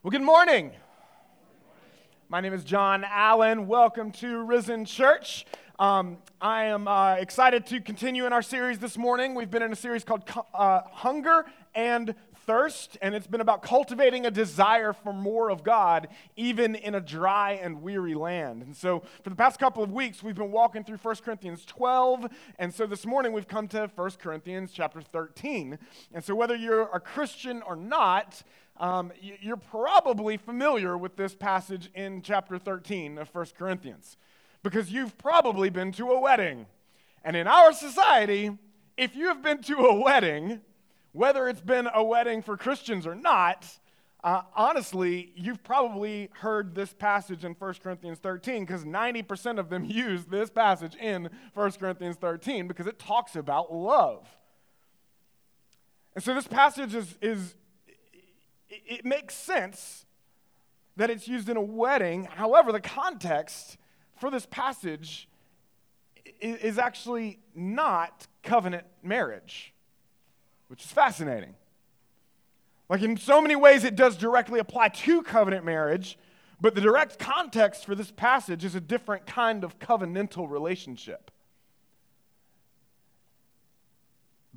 Well, good morning. My name is John Allen. Welcome to Risen Church. Um, I am uh, excited to continue in our series this morning. We've been in a series called uh, Hunger and Thirst, and it's been about cultivating a desire for more of God, even in a dry and weary land. And so, for the past couple of weeks, we've been walking through 1 Corinthians 12, and so this morning we've come to 1 Corinthians chapter 13. And so, whether you're a Christian or not, um, you're probably familiar with this passage in chapter 13 of 1 Corinthians because you've probably been to a wedding. And in our society, if you have been to a wedding, whether it's been a wedding for Christians or not, uh, honestly, you've probably heard this passage in 1 Corinthians 13 because 90% of them use this passage in 1 Corinthians 13 because it talks about love. And so this passage is, is it makes sense that it's used in a wedding. However, the context for this passage is actually not covenant marriage, which is fascinating. Like, in so many ways, it does directly apply to covenant marriage, but the direct context for this passage is a different kind of covenantal relationship.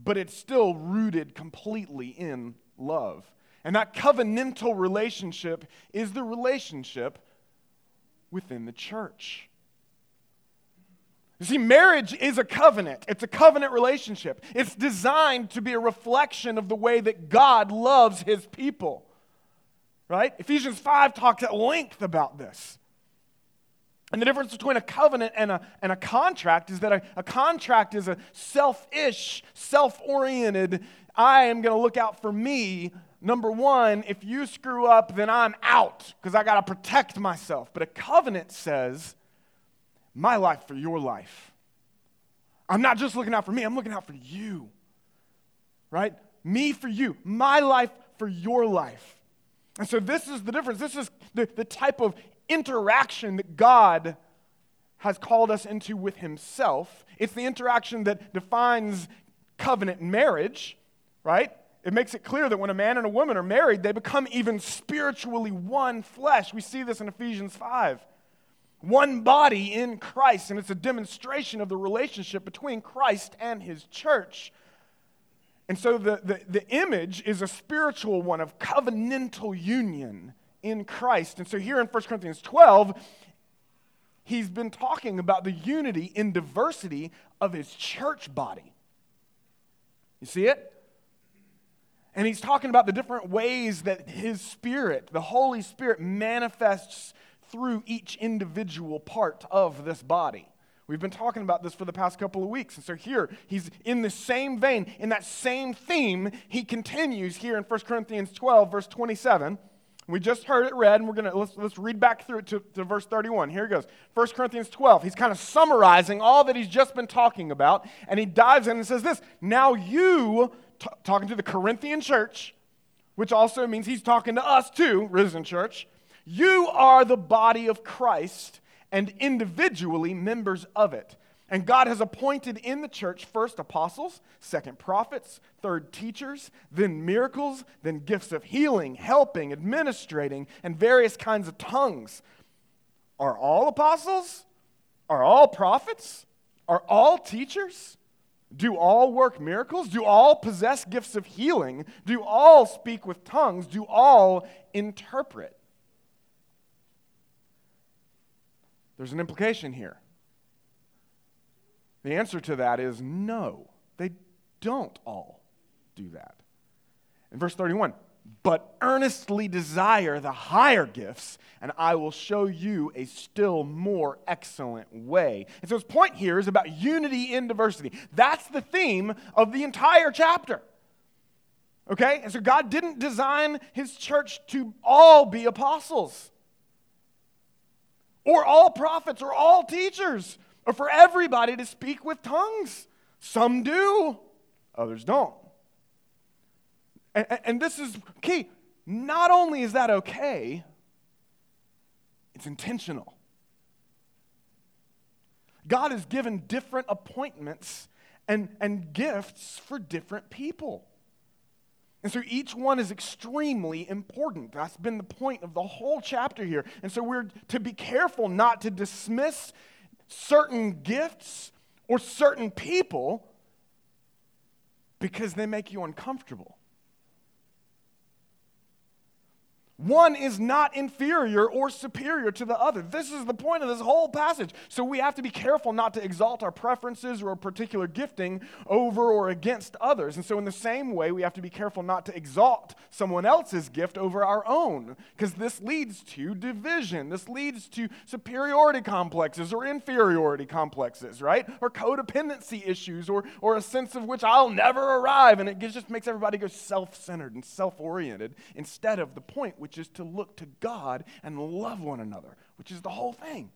But it's still rooted completely in love. And that covenantal relationship is the relationship within the church. You see, marriage is a covenant. It's a covenant relationship. It's designed to be a reflection of the way that God loves his people. Right? Ephesians 5 talks at length about this. And the difference between a covenant and a, and a contract is that a, a contract is a selfish, self oriented, I am going to look out for me Number one, if you screw up, then I'm out because I got to protect myself. But a covenant says, my life for your life. I'm not just looking out for me, I'm looking out for you. Right? Me for you, my life for your life. And so this is the difference. This is the, the type of interaction that God has called us into with Himself. It's the interaction that defines covenant marriage, right? It makes it clear that when a man and a woman are married, they become even spiritually one flesh. We see this in Ephesians 5. One body in Christ, and it's a demonstration of the relationship between Christ and his church. And so the, the, the image is a spiritual one of covenantal union in Christ. And so here in 1 Corinthians 12, he's been talking about the unity in diversity of his church body. You see it? And he's talking about the different ways that his spirit, the Holy Spirit, manifests through each individual part of this body. We've been talking about this for the past couple of weeks. And so here, he's in the same vein, in that same theme, he continues here in 1 Corinthians 12, verse 27. We just heard it read, and we're going to let's, let's read back through it to, to verse 31. Here it goes. 1 Corinthians 12. He's kind of summarizing all that he's just been talking about, and he dives in and says this Now you t- talking to the Corinthian church, which also means he's talking to us too, risen church. You are the body of Christ and individually members of it. And God has appointed in the church first apostles, second prophets, third teachers, then miracles, then gifts of healing, helping, administrating, and various kinds of tongues. Are all apostles? Are all prophets? Are all teachers? Do all work miracles? Do all possess gifts of healing? Do all speak with tongues? Do all interpret? There's an implication here. The answer to that is no, they don't all do that. In verse 31, but earnestly desire the higher gifts, and I will show you a still more excellent way. And so his point here is about unity in diversity. That's the theme of the entire chapter. Okay? And so God didn't design his church to all be apostles, or all prophets, or all teachers, or for everybody to speak with tongues. Some do, others don't. And, and this is key. Not only is that okay, it's intentional. God has given different appointments and, and gifts for different people. And so each one is extremely important. That's been the point of the whole chapter here. And so we're to be careful not to dismiss certain gifts or certain people because they make you uncomfortable. One is not inferior or superior to the other. This is the point of this whole passage. So we have to be careful not to exalt our preferences or particular gifting over or against others. And so, in the same way, we have to be careful not to exalt someone else's gift over our own, because this leads to division. This leads to superiority complexes or inferiority complexes, right? Or codependency issues or, or a sense of which I'll never arrive. And it just makes everybody go self centered and self oriented instead of the point, which which is to look to God and love one another, which is the whole thing.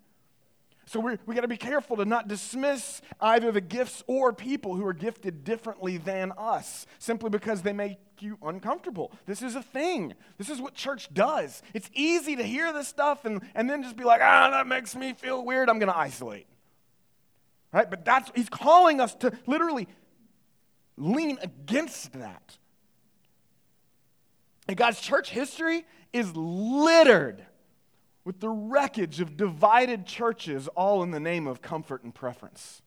So we we got to be careful to not dismiss either the gifts or people who are gifted differently than us simply because they make you uncomfortable. This is a thing. This is what church does. It's easy to hear this stuff and, and then just be like, ah, that makes me feel weird. I'm going to isolate. Right? But that's, he's calling us to literally lean against that. And God's church history is littered with the wreckage of divided churches, all in the name of comfort and preference.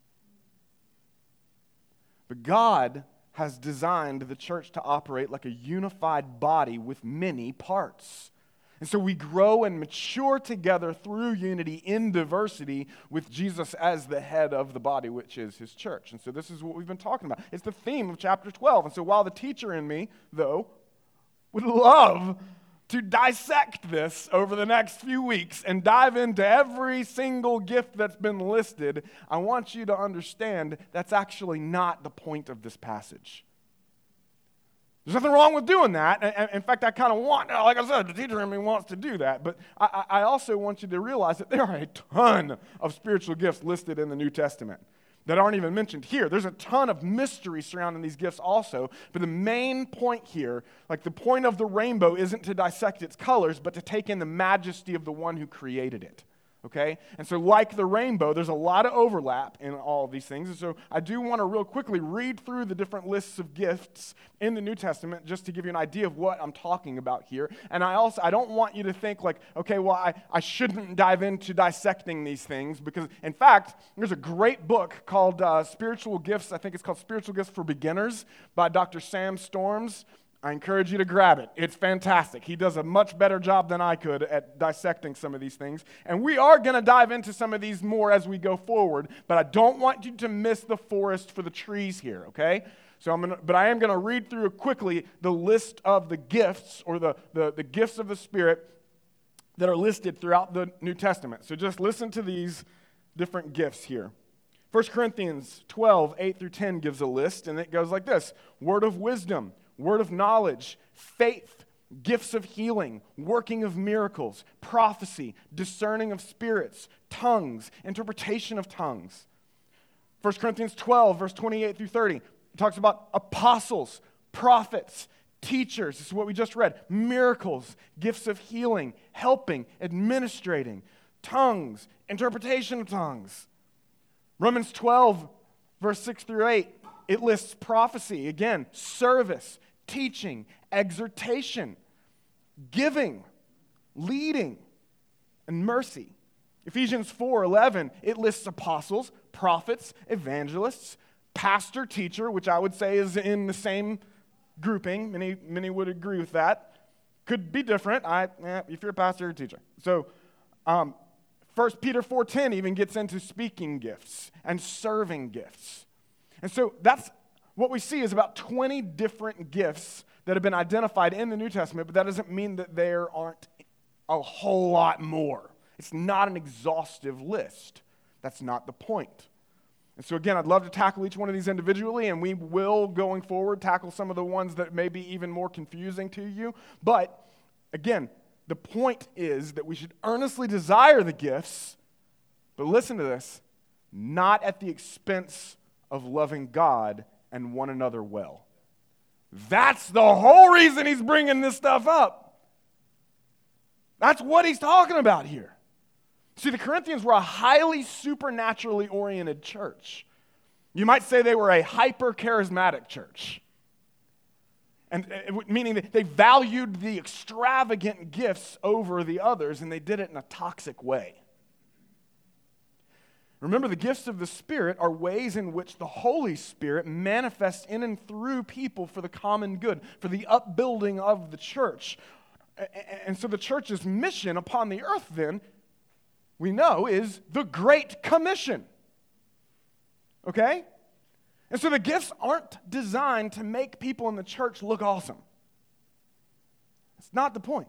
But God has designed the church to operate like a unified body with many parts. And so we grow and mature together through unity in diversity with Jesus as the head of the body, which is his church. And so this is what we've been talking about. It's the theme of chapter 12. And so while the teacher in me, though, would love to dissect this over the next few weeks and dive into every single gift that's been listed, I want you to understand that's actually not the point of this passage. There's nothing wrong with doing that. In fact, I kind of want, like I said, the teacher in me wants to do that. But I, I also want you to realize that there are a ton of spiritual gifts listed in the New Testament that aren't even mentioned here. There's a ton of mystery surrounding these gifts also, but the main point here, like the point of the rainbow, isn't to dissect its colors, but to take in the majesty of the one who created it okay? And so, like the rainbow, there's a lot of overlap in all of these things. And so, I do want to real quickly read through the different lists of gifts in the New Testament just to give you an idea of what I'm talking about here. And I also, I don't want you to think like, okay, well, I, I shouldn't dive into dissecting these things because, in fact, there's a great book called uh, Spiritual Gifts. I think it's called Spiritual Gifts for Beginners by Dr. Sam Storms. I encourage you to grab it. It's fantastic. He does a much better job than I could at dissecting some of these things. And we are going to dive into some of these more as we go forward, but I don't want you to miss the forest for the trees here, okay? So I'm gonna, but I am going to read through quickly the list of the gifts or the, the, the gifts of the Spirit that are listed throughout the New Testament. So just listen to these different gifts here. 1 Corinthians 12, 8 through 10 gives a list, and it goes like this Word of wisdom word of knowledge, faith, gifts of healing, working of miracles, prophecy, discerning of spirits, tongues, interpretation of tongues. 1 Corinthians 12, verse 28 through 30, talks about apostles, prophets, teachers. This is what we just read miracles, gifts of healing, helping, administrating, tongues, interpretation of tongues. Romans 12, verse 6 through 8, it lists prophecy, again, service, teaching, exhortation, giving, leading, and mercy. Ephesians 4:11 it lists apostles, prophets, evangelists, pastor, teacher, which I would say is in the same grouping. Many many would agree with that. Could be different. I eh, if you're a pastor or a teacher. So um, 1 Peter 4:10 even gets into speaking gifts and serving gifts. And so that's what we see is about 20 different gifts that have been identified in the New Testament, but that doesn't mean that there aren't a whole lot more. It's not an exhaustive list. That's not the point. And so, again, I'd love to tackle each one of these individually, and we will, going forward, tackle some of the ones that may be even more confusing to you. But, again, the point is that we should earnestly desire the gifts, but listen to this, not at the expense of loving God and one another well. That's the whole reason he's bringing this stuff up. That's what he's talking about here. See, the Corinthians were a highly supernaturally oriented church. You might say they were a hyper charismatic church. And, uh, and meaning that they valued the extravagant gifts over the others, and they did it in a toxic way. Remember, the gifts of the Spirit are ways in which the Holy Spirit manifests in and through people for the common good, for the upbuilding of the church. And so the church's mission upon the earth, then, we know, is the Great Commission. Okay? And so the gifts aren't designed to make people in the church look awesome. It's not the point.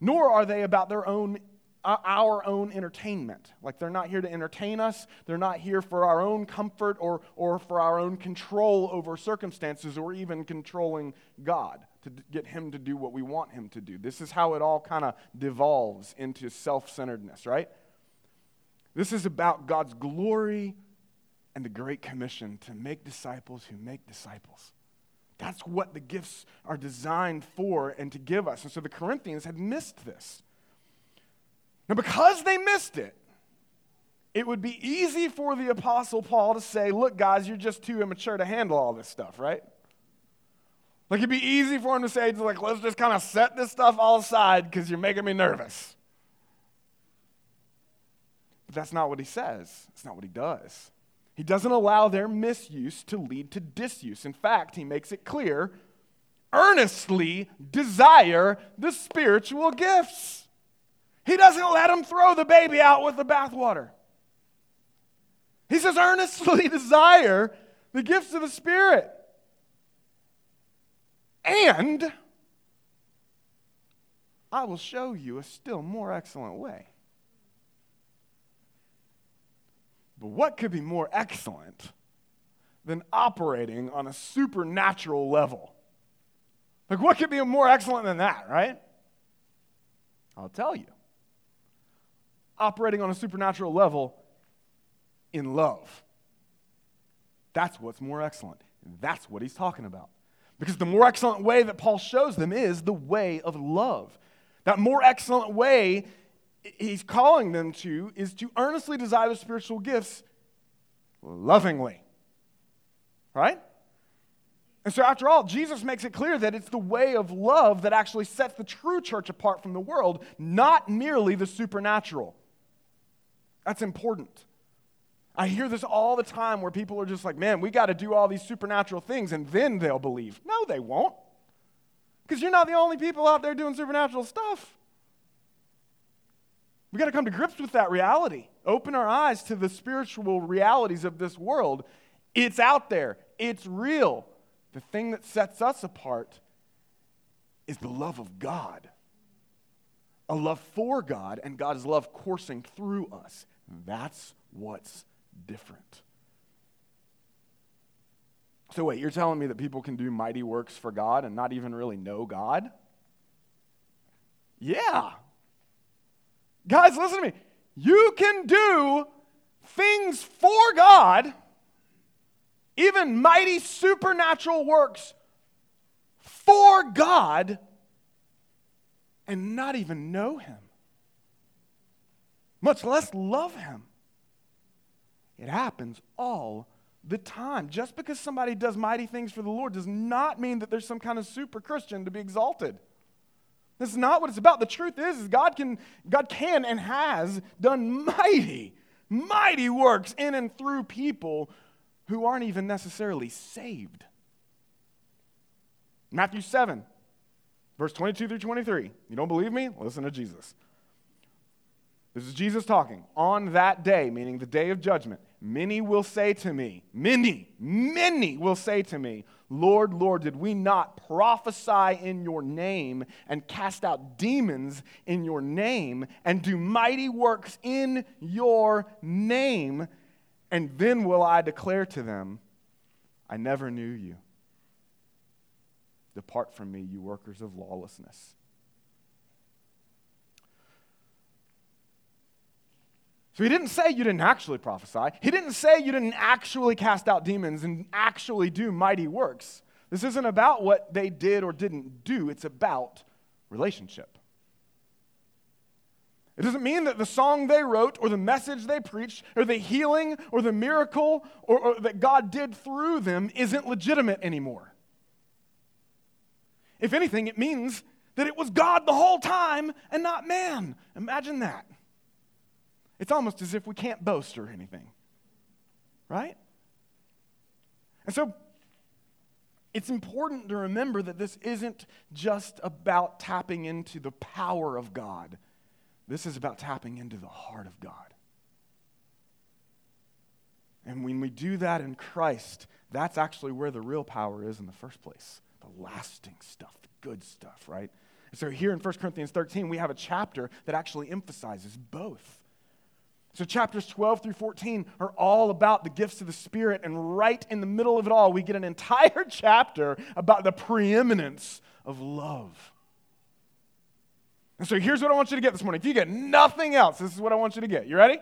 Nor are they about their own Uh, our own entertainment. Like they're not here to entertain us, they're not here for our own comfort or, or for our own control over circumstances or even controlling God to get Him to do what we want Him to do. This is how it all kind of devolves into self centeredness, right? This is about God's glory and the Great Commission to make disciples who make disciples. That's what the gifts are designed for and to give us. And so the Corinthians had missed this. Now, because they missed it, it would be easy for the Apostle Paul to say, Look, guys, you're just too immature to handle all this stuff, right? Like, it'd be easy for him to say, like, let's just kind of set this stuff all aside because you're making me nervous. But that's not what he says. It's not what he does. He doesn't allow their misuse to lead to disuse. In fact, he makes it clear earnestly desire the spiritual gifts. He doesn't let them throw the baby out with the bathwater. He says, earnestly desire the gifts of the Spirit. And I will show you a still more excellent way. But what could be more excellent than operating on a supernatural level? Like, what could be more excellent than that, right? I'll tell you. Operating on a supernatural level in love. That's what's more excellent. That's what he's talking about. Because the more excellent way that Paul shows them is the way of love. That more excellent way he's calling them to is to earnestly desire the spiritual gifts lovingly. Right? And so, after all, Jesus makes it clear that it's the way of love that actually sets the true church apart from the world, not merely the supernatural. That's important. I hear this all the time where people are just like, man, we got to do all these supernatural things and then they'll believe. No, they won't. Because you're not the only people out there doing supernatural stuff. We got to come to grips with that reality. Open our eyes to the spiritual realities of this world. It's out there, it's real. The thing that sets us apart is the love of God. A love for God and God's love coursing through us. That's what's different. So, wait, you're telling me that people can do mighty works for God and not even really know God? Yeah, Guys, listen to me. You can do things for God, even mighty supernatural works for God, and not even know Him, much less love Him. It happens all the time. Just because somebody does mighty things for the Lord does not mean that there's some kind of super Christian to be exalted. This is not what it's about. The truth is, is God can, God can and has done mighty, mighty works in and through people who aren't even necessarily saved. Matthew 7, verse 22 through 23. You don't believe me? Listen to Jesus. This is Jesus talking. On that day, meaning the day of judgment, many will say to me, many, many will say to me, Lord, Lord, did we not prophesy in your name and cast out demons in your name and do mighty works in your name? And then will I declare to them, I never knew you. Depart from me, you workers of lawlessness. So he didn't say you didn't actually prophesy. He didn't say you didn't actually cast out demons and actually do mighty works. This isn't about what they did or didn't do, it's about relationship. It doesn't mean that the song they wrote or the message they preached or the healing or the miracle or, or that God did through them isn't legitimate anymore. If anything, it means that it was God the whole time and not man. Imagine that. It's almost as if we can't boast or anything, right? And so it's important to remember that this isn't just about tapping into the power of God, this is about tapping into the heart of God. And when we do that in Christ, that's actually where the real power is in the first place the lasting stuff, the good stuff, right? So here in 1 Corinthians 13, we have a chapter that actually emphasizes both. So chapters 12 through 14 are all about the gifts of the Spirit, and right in the middle of it all, we get an entire chapter about the preeminence of love. And so here's what I want you to get this morning. If you get nothing else, this is what I want you to get. You ready?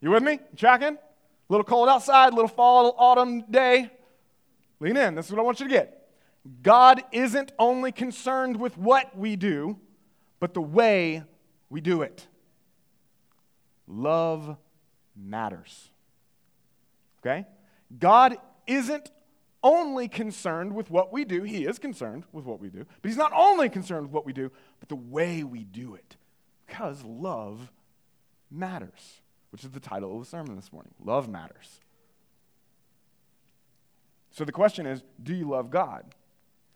You with me? Tracking? A little cold outside, a little fall, autumn day. Lean in. This is what I want you to get. God isn't only concerned with what we do, but the way we do it. Love matters. Okay? God isn't only concerned with what we do. He is concerned with what we do. But He's not only concerned with what we do, but the way we do it. Because love matters, which is the title of the sermon this morning. Love matters. So the question is do you love God?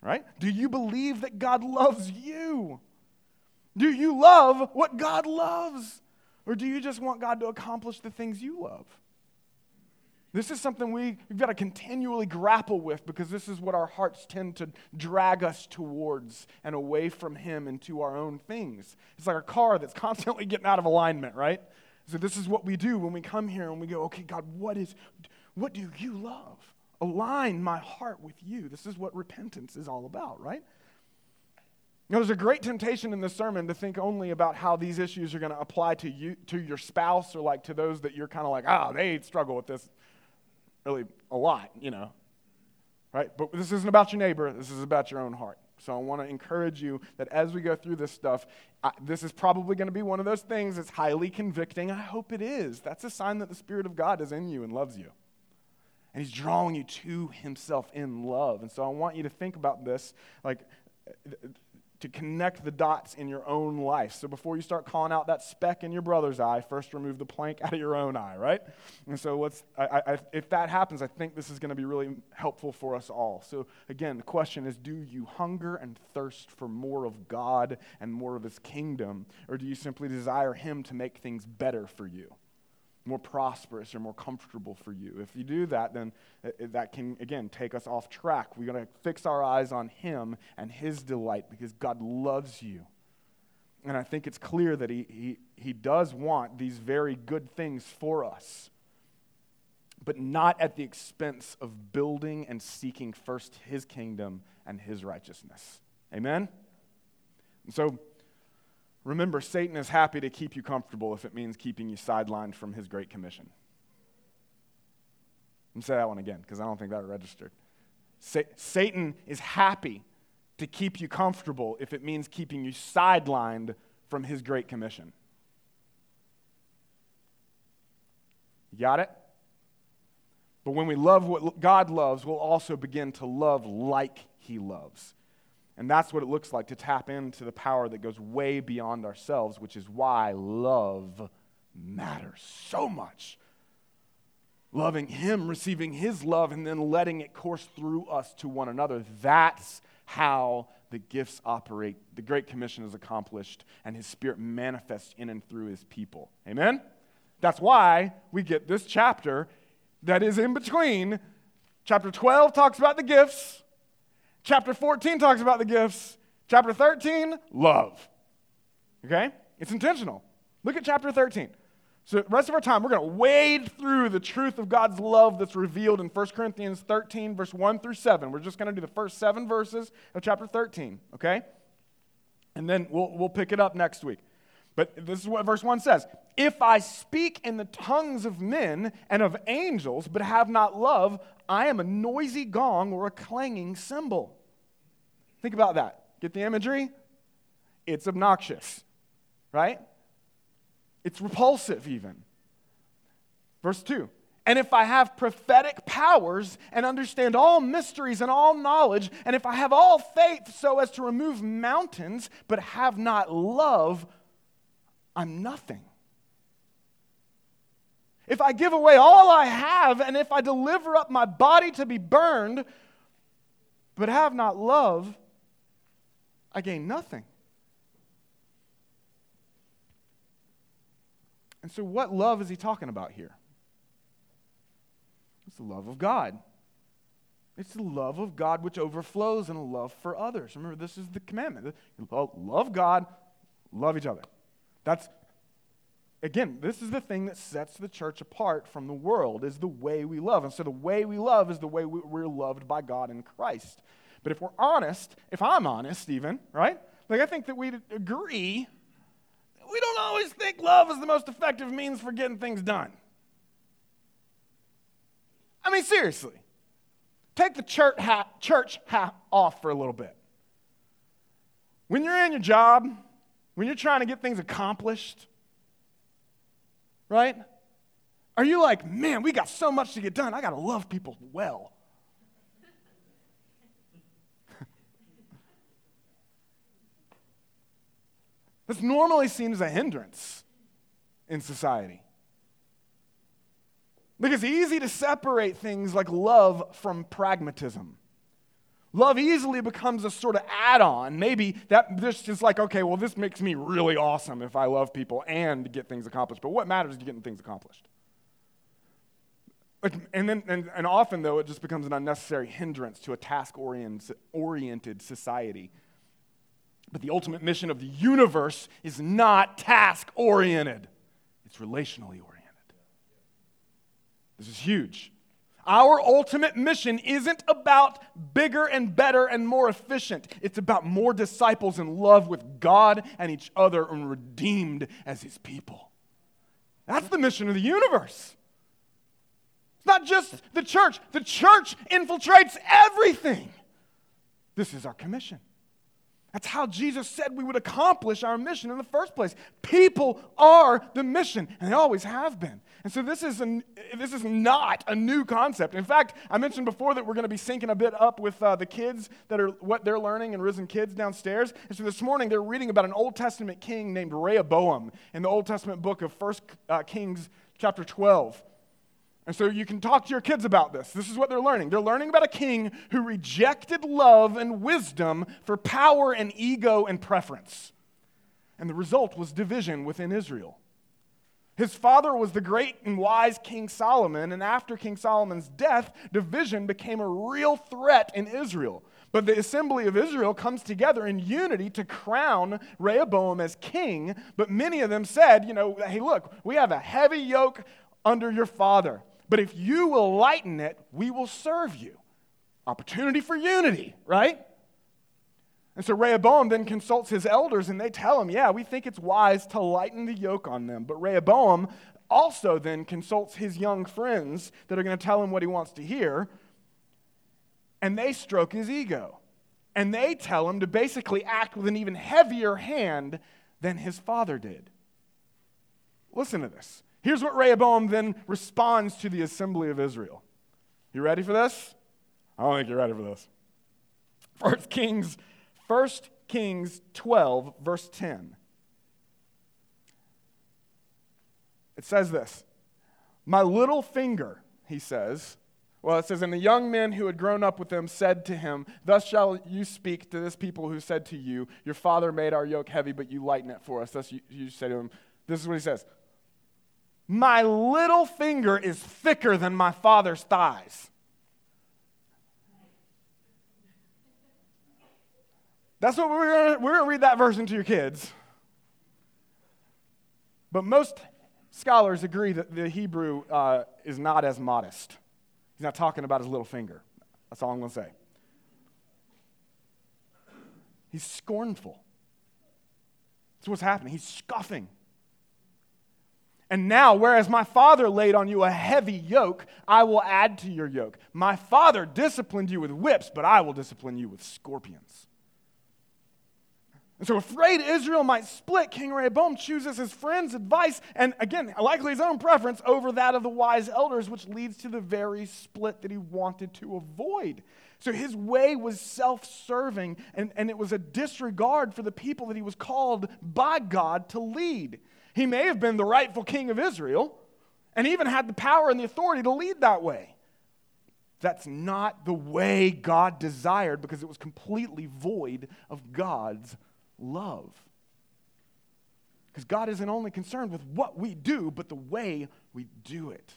Right? Do you believe that God loves you? Do you love what God loves? Or do you just want God to accomplish the things you love? This is something we, we've got to continually grapple with because this is what our hearts tend to drag us towards and away from Him and to our own things. It's like a car that's constantly getting out of alignment, right? So this is what we do when we come here and we go, okay, God, what is, what do you love? Align my heart with you. This is what repentance is all about, right? You know, there's a great temptation in this sermon to think only about how these issues are going to apply to you, to your spouse, or like to those that you're kind of like, ah, oh, they struggle with this really a lot, you know, right? But this isn't about your neighbor. This is about your own heart. So I want to encourage you that as we go through this stuff, I, this is probably going to be one of those things that's highly convicting. I hope it is. That's a sign that the Spirit of God is in you and loves you. And he's drawing you to himself in love. And so I want you to think about this like to connect the dots in your own life. So before you start calling out that speck in your brother's eye, first remove the plank out of your own eye, right? And so let's, I, I, if that happens, I think this is going to be really helpful for us all. So again, the question is do you hunger and thirst for more of God and more of his kingdom, or do you simply desire him to make things better for you? More prosperous or more comfortable for you. If you do that, then uh, uh, that can, again, take us off track. We're going to fix our eyes on Him and His delight because God loves you. And I think it's clear that He, he, he does want these very good things for us, but not at the expense of building and seeking first His kingdom and His righteousness. Amen? And so, Remember, Satan is happy to keep you comfortable if it means keeping you sidelined from his great commission. Let me say that one again because I don't think that registered. Sa- Satan is happy to keep you comfortable if it means keeping you sidelined from his great commission. You got it? But when we love what God loves, we'll also begin to love like he loves. And that's what it looks like to tap into the power that goes way beyond ourselves, which is why love matters so much. Loving Him, receiving His love, and then letting it course through us to one another. That's how the gifts operate. The Great Commission is accomplished, and His Spirit manifests in and through His people. Amen? That's why we get this chapter that is in between. Chapter 12 talks about the gifts. Chapter 14 talks about the gifts. Chapter 13, love. Okay? It's intentional. Look at chapter 13. So, the rest of our time, we're going to wade through the truth of God's love that's revealed in 1 Corinthians 13, verse 1 through 7. We're just going to do the first seven verses of chapter 13, okay? And then we'll, we'll pick it up next week. But this is what verse 1 says If I speak in the tongues of men and of angels, but have not love, I am a noisy gong or a clanging cymbal. Think about that. Get the imagery? It's obnoxious, right? It's repulsive, even. Verse 2 and if I have prophetic powers and understand all mysteries and all knowledge, and if I have all faith so as to remove mountains, but have not love, I'm nothing. If I give away all I have, and if I deliver up my body to be burned, but have not love, I gain nothing. And so, what love is he talking about here? It's the love of God. It's the love of God which overflows in a love for others. Remember, this is the commandment. Love God, love each other. That's again, this is the thing that sets the church apart from the world is the way we love. And so the way we love is the way we're loved by God in Christ. But if we're honest, if I'm honest even, right? Like I think that we'd agree we don't always think love is the most effective means for getting things done. I mean, seriously. Take the church hat, church hat off for a little bit. When you're in your job, when you're trying to get things accomplished, right? Are you like, man, we got so much to get done. I got to love people well. That's normally seen as a hindrance in society. Look, it's easy to separate things like love from pragmatism. Love easily becomes a sort of add on. Maybe that this is like, okay, well, this makes me really awesome if I love people and get things accomplished. But what matters is getting things accomplished. And then, and, and often, though, it just becomes an unnecessary hindrance to a task oriented society. But the ultimate mission of the universe is not task oriented, it's relationally oriented. This is huge. Our ultimate mission isn't about bigger and better and more efficient. It's about more disciples in love with God and each other and redeemed as his people. That's the mission of the universe. It's not just the church, the church infiltrates everything. This is our commission. That's how Jesus said we would accomplish our mission in the first place. People are the mission, and they always have been. And so this is, an, this is not a new concept. In fact, I mentioned before that we're going to be syncing a bit up with uh, the kids that are what they're learning and risen kids downstairs. And so this morning they're reading about an Old Testament king named Rehoboam in the Old Testament book of 1 uh, Kings chapter 12. And so you can talk to your kids about this. This is what they're learning. They're learning about a king who rejected love and wisdom for power and ego and preference. And the result was division within Israel. His father was the great and wise King Solomon, and after King Solomon's death, division became a real threat in Israel. But the assembly of Israel comes together in unity to crown Rehoboam as king. But many of them said, you know, hey, look, we have a heavy yoke under your father. But if you will lighten it, we will serve you. Opportunity for unity, right? And so Rehoboam then consults his elders and they tell him, Yeah, we think it's wise to lighten the yoke on them. But Rehoboam also then consults his young friends that are going to tell him what he wants to hear. And they stroke his ego. And they tell him to basically act with an even heavier hand than his father did. Listen to this. Here's what Rehoboam then responds to the assembly of Israel. You ready for this? I don't think you're ready for this. First Kings, First Kings 12, verse 10. It says this My little finger, he says, well, it says, And the young men who had grown up with him said to him, Thus shall you speak to this people who said to you, Your father made our yoke heavy, but you lighten it for us. Thus you, you say to him, This is what he says my little finger is thicker than my father's thighs. That's what we're going we're gonna read that verse into your kids. But most scholars agree that the Hebrew uh, is not as modest. He's not talking about his little finger. That's all I'm going to say. He's scornful. That's what's happening. He's scoffing. And now, whereas my father laid on you a heavy yoke, I will add to your yoke. My father disciplined you with whips, but I will discipline you with scorpions. And so, afraid Israel might split, King Rehoboam chooses his friend's advice, and again, likely his own preference, over that of the wise elders, which leads to the very split that he wanted to avoid. So, his way was self serving, and, and it was a disregard for the people that he was called by God to lead. He may have been the rightful king of Israel, and even had the power and the authority to lead that way. That's not the way God desired because it was completely void of God's love. Because God isn't only concerned with what we do, but the way we do it.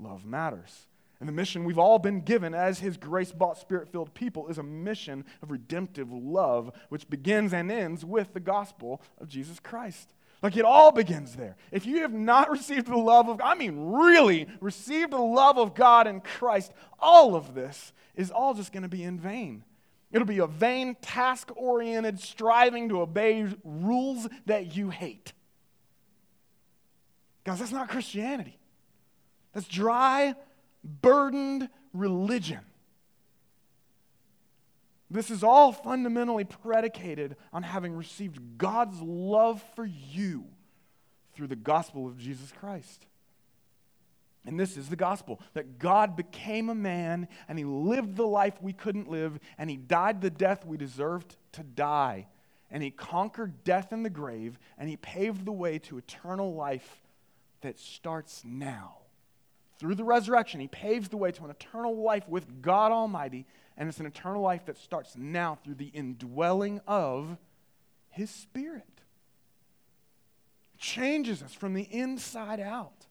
Love matters. And the mission we've all been given as His grace bought, spirit filled people is a mission of redemptive love, which begins and ends with the gospel of Jesus Christ. Like it all begins there. If you have not received the love of, I mean, really received the love of God in Christ, all of this is all just going to be in vain. It'll be a vain, task oriented striving to obey rules that you hate. Guys, that's not Christianity. That's dry, burdened religion. This is all fundamentally predicated on having received God's love for you through the gospel of Jesus Christ. And this is the gospel that God became a man and he lived the life we couldn't live and he died the death we deserved to die. And he conquered death in the grave and he paved the way to eternal life that starts now. Through the resurrection, he paves the way to an eternal life with God Almighty, and it's an eternal life that starts now through the indwelling of his Spirit. It changes us from the inside out.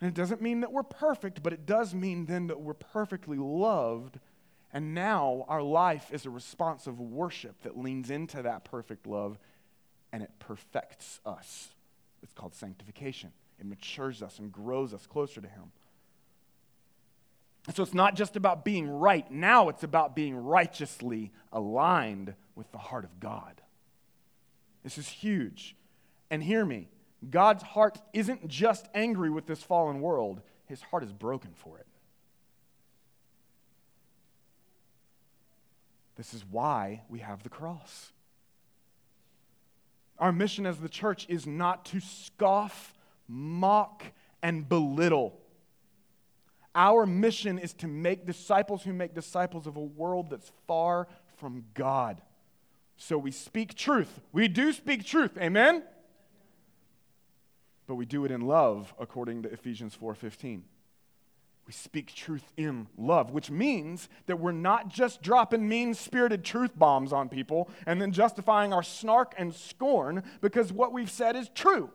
And it doesn't mean that we're perfect, but it does mean then that we're perfectly loved. And now our life is a response of worship that leans into that perfect love and it perfects us. It's called sanctification. It matures us and grows us closer to Him. So it's not just about being right. Now it's about being righteously aligned with the heart of God. This is huge. And hear me God's heart isn't just angry with this fallen world, his heart is broken for it. This is why we have the cross. Our mission as the church is not to scoff, mock, and belittle. Our mission is to make disciples who make disciples of a world that's far from God. So we speak truth. We do speak truth. Amen? but we do it in love according to Ephesians 4:15. We speak truth in love, which means that we're not just dropping mean-spirited truth bombs on people and then justifying our snark and scorn because what we've said is true.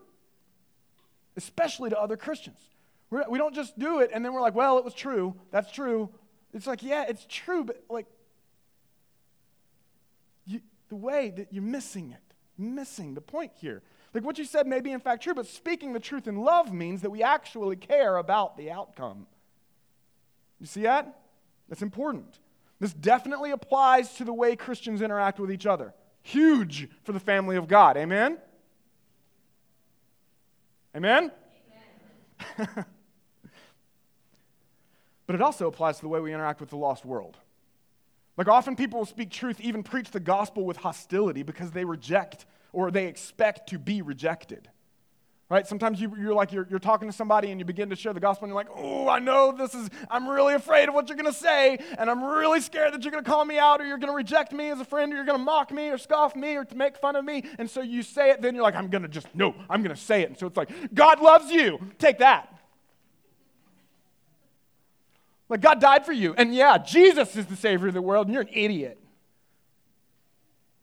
Especially to other Christians. We're, we do not just do it and then we're like, "Well, it was true. That's true." It's like, "Yeah, it's true, but like you, the way that you're missing it, missing the point here. Like what you said may be in fact true, but speaking the truth in love means that we actually care about the outcome. You see that? That's important. This definitely applies to the way Christians interact with each other. Huge for the family of God. Amen? Amen? Amen. but it also applies to the way we interact with the lost world. Like often people will speak truth, even preach the gospel with hostility because they reject or they expect to be rejected. Right? Sometimes you, are like, you're, you're talking to somebody and you begin to share the gospel and you're like, oh, I know this is, I'm really afraid of what you're going to say and I'm really scared that you're going to call me out or you're going to reject me as a friend or you're going to mock me or scoff me or to make fun of me. And so you say it, then you're like, I'm going to just, no, I'm going to say it. And so it's like, God loves you. Take that. Like, God died for you. And yeah, Jesus is the Savior of the world and you're an idiot.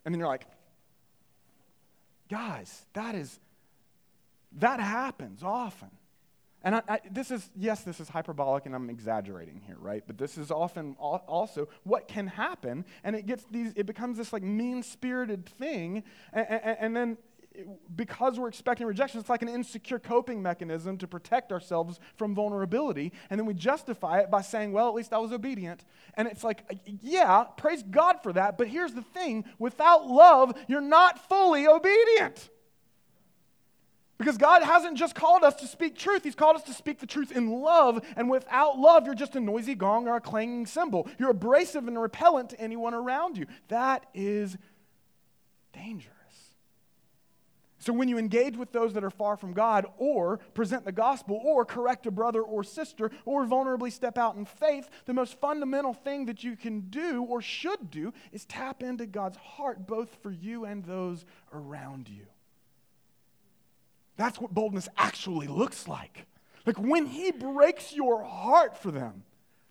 And then you're like, Guys, that is, that happens often. And I, I, this is, yes, this is hyperbolic and I'm exaggerating here, right? But this is often also what can happen. And it gets these, it becomes this like mean spirited thing. And, and, and then because we're expecting rejection, it's like an insecure coping mechanism to protect ourselves from vulnerability. And then we justify it by saying, well, at least I was obedient. And it's like, yeah, praise God for that. But here's the thing without love, you're not fully obedient. Because God hasn't just called us to speak truth, He's called us to speak the truth in love. And without love, you're just a noisy gong or a clanging cymbal. You're abrasive and repellent to anyone around you. That is dangerous. So, when you engage with those that are far from God, or present the gospel, or correct a brother or sister, or vulnerably step out in faith, the most fundamental thing that you can do or should do is tap into God's heart, both for you and those around you. That's what boldness actually looks like. Like when He breaks your heart for them,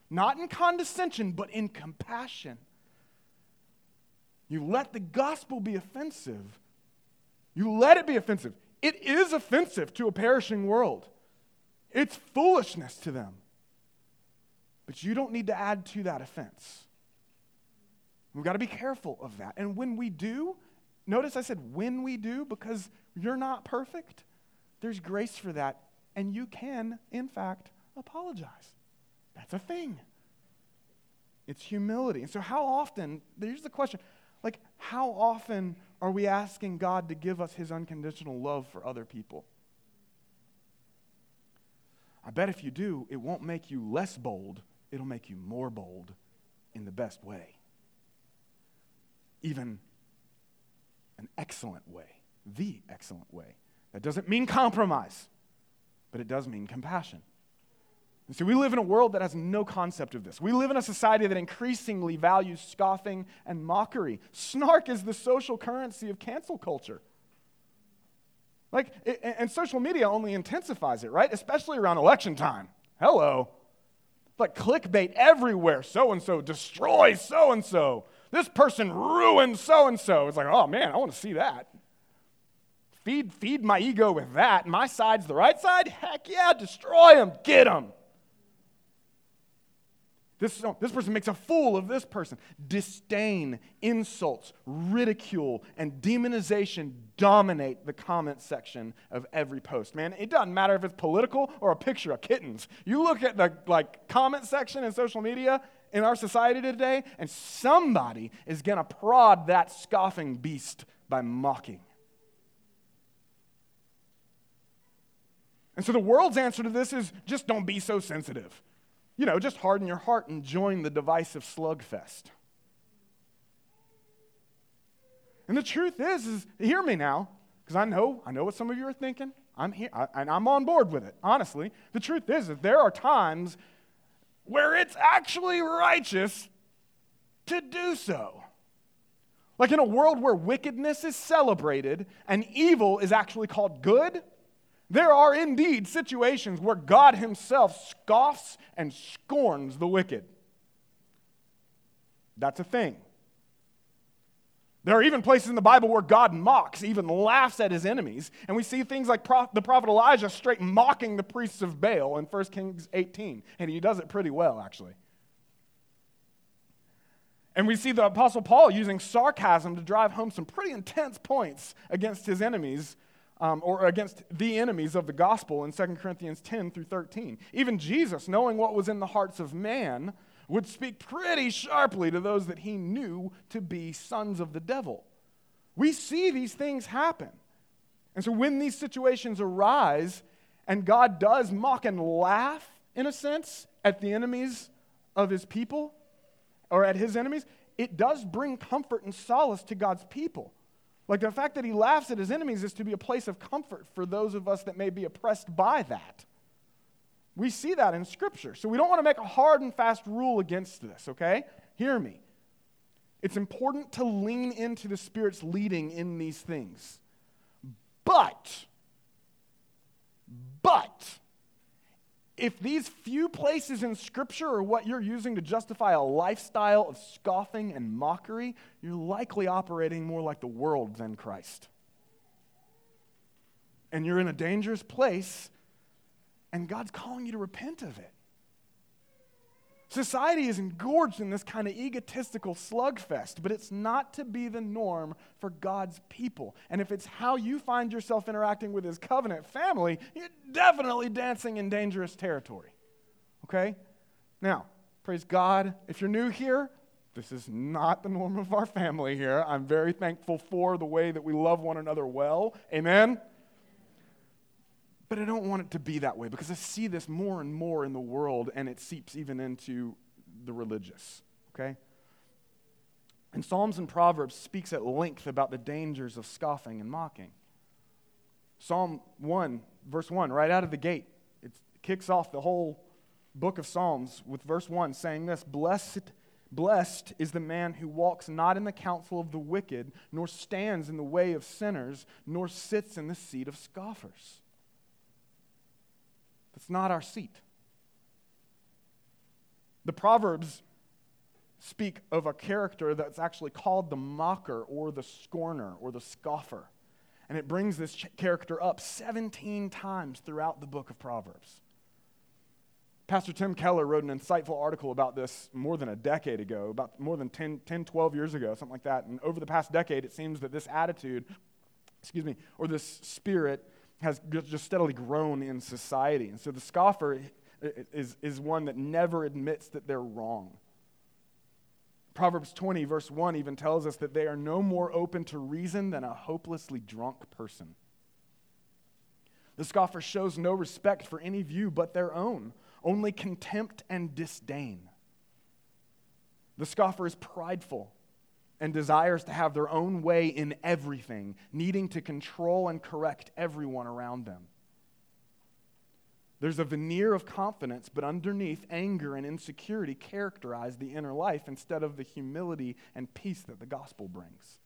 not in condescension, but in compassion. You let the gospel be offensive you let it be offensive. It is offensive to a perishing world, it's foolishness to them. But you don't need to add to that offense. We've got to be careful of that. And when we do, notice I said when we do, because you're not perfect, there's grace for that. And you can, in fact, apologize. That's a thing. It's humility. And so, how often, here's the question how often are we asking God to give us his unconditional love for other people? I bet if you do, it won't make you less bold, it'll make you more bold in the best way. Even an excellent way, the excellent way. That doesn't mean compromise, but it does mean compassion. And so we live in a world that has no concept of this. We live in a society that increasingly values scoffing and mockery. Snark is the social currency of cancel culture. Like, and social media only intensifies it, right? Especially around election time. Hello. Like clickbait everywhere. So and so destroys so and so. This person ruined so and so. It's like, oh man, I want to see that. Feed, feed my ego with that. My side's the right side? Heck yeah, destroy them, get them. This, this person makes a fool of this person. Disdain, insults, ridicule, and demonization dominate the comment section of every post. Man, it doesn't matter if it's political or a picture of kittens. You look at the like comment section in social media in our society today, and somebody is to prod that scoffing beast by mocking. And so the world's answer to this is just don't be so sensitive you know, just harden your heart and join the divisive slugfest. And the truth is, is hear me now, because I know, I know what some of you are thinking. I'm here, I, and I'm on board with it, honestly. The truth is that there are times where it's actually righteous to do so. Like in a world where wickedness is celebrated and evil is actually called good, there are indeed situations where God Himself scoffs and scorns the wicked. That's a thing. There are even places in the Bible where God mocks, even laughs at his enemies. And we see things like the prophet Elijah straight mocking the priests of Baal in 1 Kings 18. And he does it pretty well, actually. And we see the Apostle Paul using sarcasm to drive home some pretty intense points against his enemies um, or against the enemies of the gospel in 2 Corinthians 10 through 13. Even Jesus, knowing what was in the hearts of man, would speak pretty sharply to those that he knew to be sons of the devil. We see these things happen. And so when these situations arise, and God does mock and laugh, in a sense, at the enemies of his people, or at his enemies, it does bring comfort and solace to God's people. Like the fact that he laughs at his enemies is to be a place of comfort for those of us that may be oppressed by that. We see that in Scripture. So we don't want to make a hard and fast rule against this, okay? Hear me. It's important to lean into the Spirit's leading in these things. But, but, if these few places in Scripture are what you're using to justify a lifestyle of scoffing and mockery, you're likely operating more like the world than Christ. And you're in a dangerous place, and God's calling you to repent of it. Society is engorged in this kind of egotistical slugfest, but it's not to be the norm for God's people. And if it's how you find yourself interacting with His covenant family, you're definitely dancing in dangerous territory. Okay? Now, praise God. If you're new here, this is not the norm of our family here. I'm very thankful for the way that we love one another well. Amen? But I don't want it to be that way because I see this more and more in the world and it seeps even into the religious, okay? And Psalms and Proverbs speaks at length about the dangers of scoffing and mocking. Psalm 1, verse 1, right out of the gate, it kicks off the whole book of Psalms with verse 1 saying this Blessed, blessed is the man who walks not in the counsel of the wicked, nor stands in the way of sinners, nor sits in the seat of scoffers. That's not our seat. The Proverbs speak of a character that's actually called the mocker or the scorner or the scoffer. And it brings this ch- character up 17 times throughout the book of Proverbs. Pastor Tim Keller wrote an insightful article about this more than a decade ago, about more than 10, 10 12 years ago, something like that. And over the past decade, it seems that this attitude, excuse me, or this spirit has just steadily grown in society. And so the scoffer is, is one that never admits that they're wrong. Proverbs 20, verse 1, even tells us that they are no more open to reason than a hopelessly drunk person. The scoffer shows no respect for any view but their own, only contempt and disdain. The scoffer is prideful and desires to have their own way in everything, needing to control and correct everyone around them. There's a veneer of confidence, but underneath, anger and insecurity characterize the inner life instead of the humility and peace that the gospel brings.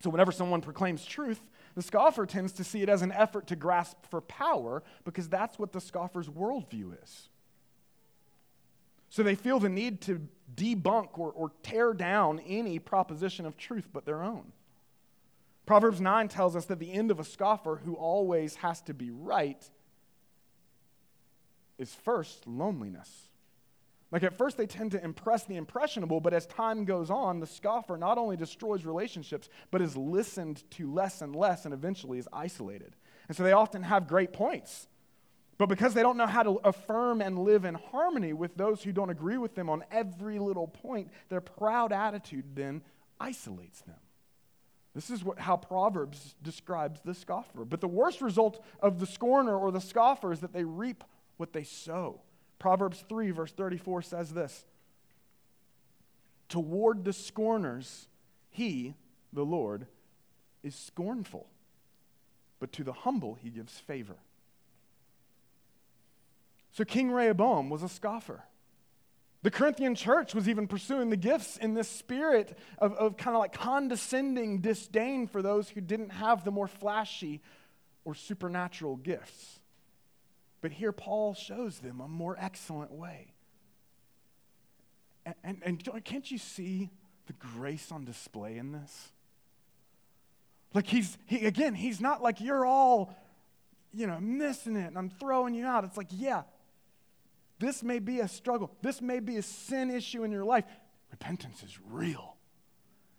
So, whenever someone proclaims truth, the scoffer tends to see it as an effort to grasp for power because that's what the scoffer's worldview is. So, they feel the need to debunk or, or tear down any proposition of truth but their own. Proverbs 9 tells us that the end of a scoffer who always has to be right is first loneliness. Like at first, they tend to impress the impressionable, but as time goes on, the scoffer not only destroys relationships, but is listened to less and less and eventually is isolated. And so they often have great points. But because they don't know how to affirm and live in harmony with those who don't agree with them on every little point, their proud attitude then isolates them. This is what, how Proverbs describes the scoffer. But the worst result of the scorner or the scoffer is that they reap what they sow. Proverbs 3, verse 34 says this Toward the scorners, he, the Lord, is scornful, but to the humble he gives favor. So King Rehoboam was a scoffer. The Corinthian church was even pursuing the gifts in this spirit of, of kind of like condescending disdain for those who didn't have the more flashy or supernatural gifts. But here Paul shows them a more excellent way. And, and, and can't you see the grace on display in this? Like he's, he, again, he's not like you're all, you know, missing it and I'm throwing you out. It's like, yeah, this may be a struggle. This may be a sin issue in your life. Repentance is real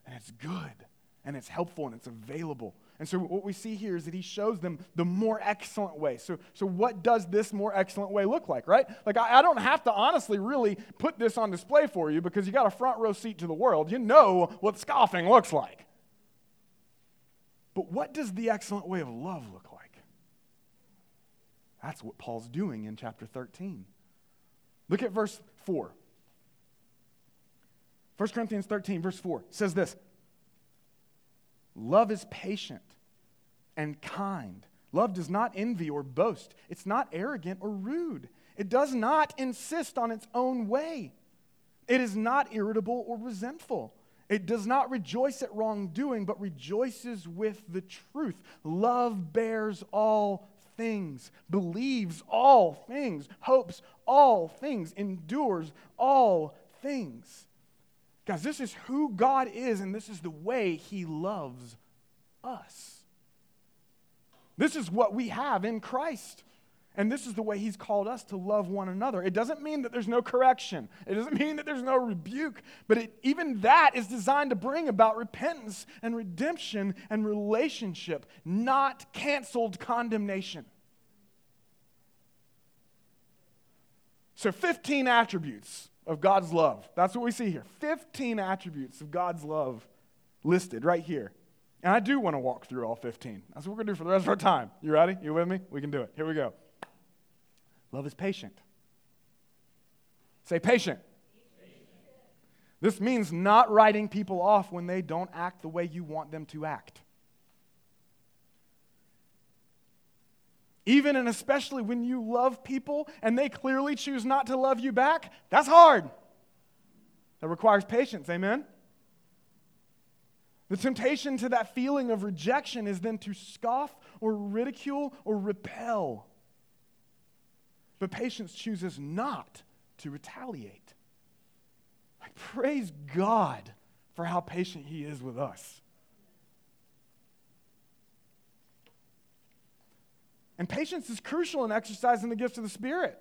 and it's good and it's helpful and it's available. And so what we see here is that he shows them the more excellent way. So, so what does this more excellent way look like, right? Like, I, I don't have to honestly really put this on display for you because you got a front row seat to the world. You know what scoffing looks like. But what does the excellent way of love look like? That's what Paul's doing in chapter 13. Look at verse 4. 1 Corinthians 13, verse 4 says this Love is patient and kind. Love does not envy or boast. It's not arrogant or rude. It does not insist on its own way. It is not irritable or resentful. It does not rejoice at wrongdoing, but rejoices with the truth. Love bears all things, believes all things, hopes all things, endures all things. Guys, this is who God is, and this is the way He loves us. This is what we have in Christ. And this is the way he's called us to love one another. It doesn't mean that there's no correction. It doesn't mean that there's no rebuke, but it, even that is designed to bring about repentance and redemption and relationship, not canceled condemnation. So, 15 attributes of God's love. That's what we see here. 15 attributes of God's love listed right here. And I do want to walk through all 15. That's what we're going to do for the rest of our time. You ready? You with me? We can do it. Here we go. Love is patient. Say patient. This means not writing people off when they don't act the way you want them to act. Even and especially when you love people and they clearly choose not to love you back, that's hard. That requires patience, amen? The temptation to that feeling of rejection is then to scoff or ridicule or repel. But patience chooses not to retaliate. Like, praise God for how patient He is with us. And patience is crucial in exercising the gifts of the Spirit.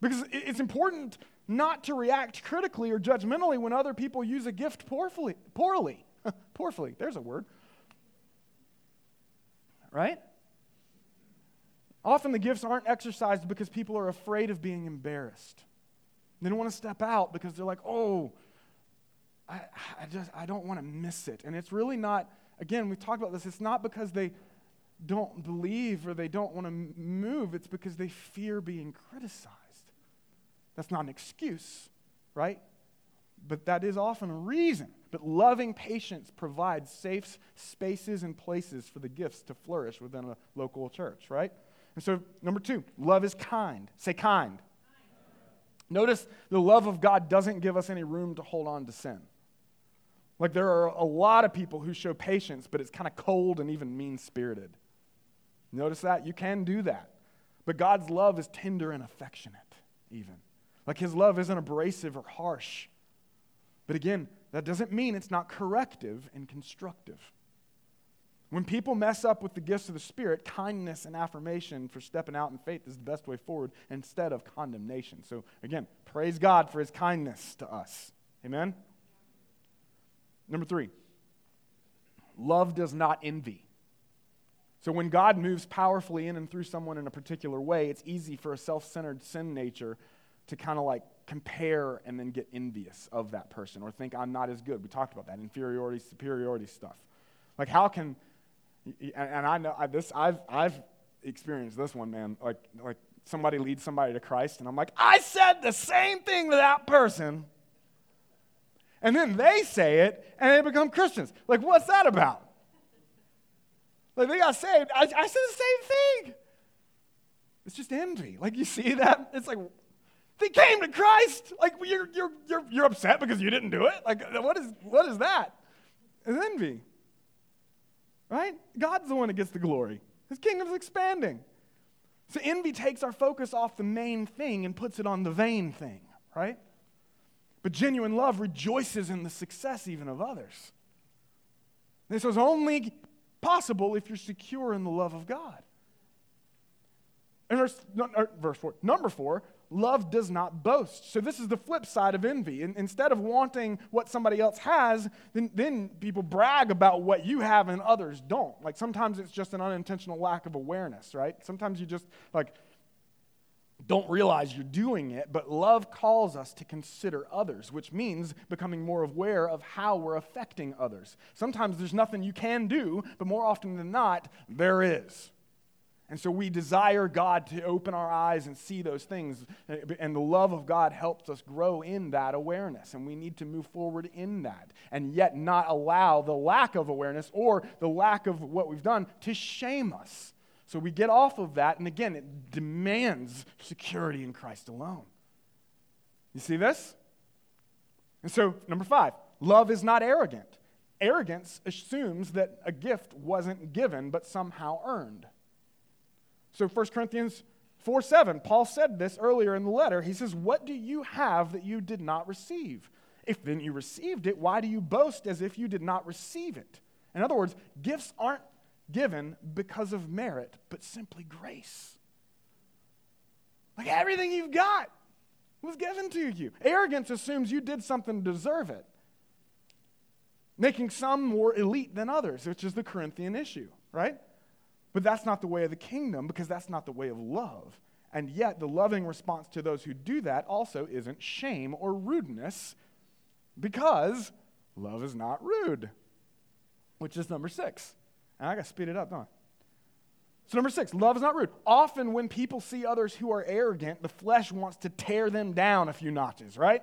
Because it's important not to react critically or judgmentally when other people use a gift poorly. Poorly. poorly. There's a word. Right? Often the gifts aren't exercised because people are afraid of being embarrassed. They don't want to step out because they're like, oh, I, I just I don't want to miss it. And it's really not, again, we've talked about this, it's not because they don't believe or they don't want to move, it's because they fear being criticized. That's not an excuse, right? But that is often a reason. But loving patience provides safe spaces and places for the gifts to flourish within a local church, right? And so, number two, love is kind. Say kind. Notice the love of God doesn't give us any room to hold on to sin. Like there are a lot of people who show patience, but it's kind of cold and even mean spirited. Notice that? You can do that. But God's love is tender and affectionate, even. Like his love isn't abrasive or harsh. But again, that doesn't mean it's not corrective and constructive. When people mess up with the gifts of the Spirit, kindness and affirmation for stepping out in faith is the best way forward instead of condemnation. So, again, praise God for his kindness to us. Amen? Number three, love does not envy. So, when God moves powerfully in and through someone in a particular way, it's easy for a self centered sin nature to kind of like compare and then get envious of that person or think I'm not as good. We talked about that inferiority, superiority stuff. Like, how can and I know I, this I've I've experienced this one, man. Like like somebody leads somebody to Christ, and I'm like, I said the same thing to that person. And then they say it and they become Christians. Like, what's that about? Like they got saved. I, I said the same thing. It's just envy. Like you see that? It's like they came to Christ. Like you're you're you're you're upset because you didn't do it. Like what is what is that? It's envy. Right? God's the one that gets the glory. His kingdom's expanding. So envy takes our focus off the main thing and puts it on the vain thing, right? But genuine love rejoices in the success even of others. This is only possible if you're secure in the love of God. And verse, er, verse four, number four, love does not boast. So, this is the flip side of envy. In, instead of wanting what somebody else has, then, then people brag about what you have and others don't. Like sometimes it's just an unintentional lack of awareness, right? Sometimes you just like don't realize you're doing it, but love calls us to consider others, which means becoming more aware of how we're affecting others. Sometimes there's nothing you can do, but more often than not, there is. And so we desire God to open our eyes and see those things. And the love of God helps us grow in that awareness. And we need to move forward in that. And yet not allow the lack of awareness or the lack of what we've done to shame us. So we get off of that. And again, it demands security in Christ alone. You see this? And so, number five, love is not arrogant. Arrogance assumes that a gift wasn't given but somehow earned. So 1 Corinthians 4 7, Paul said this earlier in the letter. He says, What do you have that you did not receive? If then you received it, why do you boast as if you did not receive it? In other words, gifts aren't given because of merit, but simply grace. Like everything you've got was given to you. Arrogance assumes you did something to deserve it, making some more elite than others, which is the Corinthian issue, right? But that's not the way of the kingdom because that's not the way of love. And yet, the loving response to those who do that also isn't shame or rudeness because love is not rude, which is number six. And I got to speed it up, don't I? So, number six, love is not rude. Often, when people see others who are arrogant, the flesh wants to tear them down a few notches, right?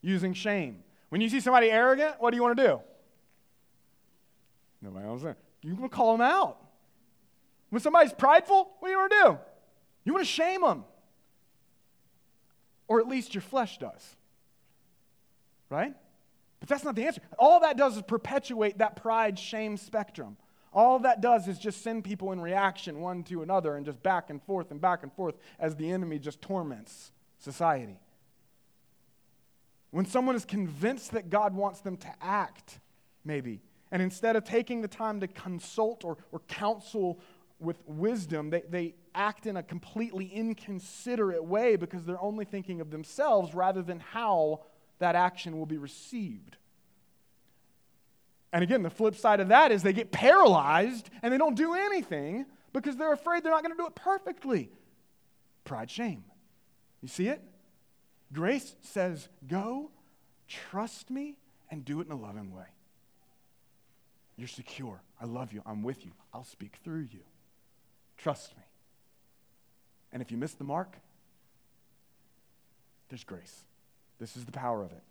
Using shame. When you see somebody arrogant, what do you want to do? Nobody else. You to call them out. When somebody's prideful, what do you want to do? You want to shame them. Or at least your flesh does. Right? But that's not the answer. All that does is perpetuate that pride shame spectrum. All that does is just send people in reaction one to another and just back and forth and back and forth as the enemy just torments society. When someone is convinced that God wants them to act, maybe, and instead of taking the time to consult or, or counsel with wisdom, they, they act in a completely inconsiderate way because they're only thinking of themselves rather than how that action will be received. And again, the flip side of that is they get paralyzed and they don't do anything because they're afraid they're not going to do it perfectly. Pride, shame. You see it? Grace says, Go, trust me, and do it in a loving way. You're secure. I love you. I'm with you. I'll speak through you. Trust me. And if you miss the mark, there's grace. This is the power of it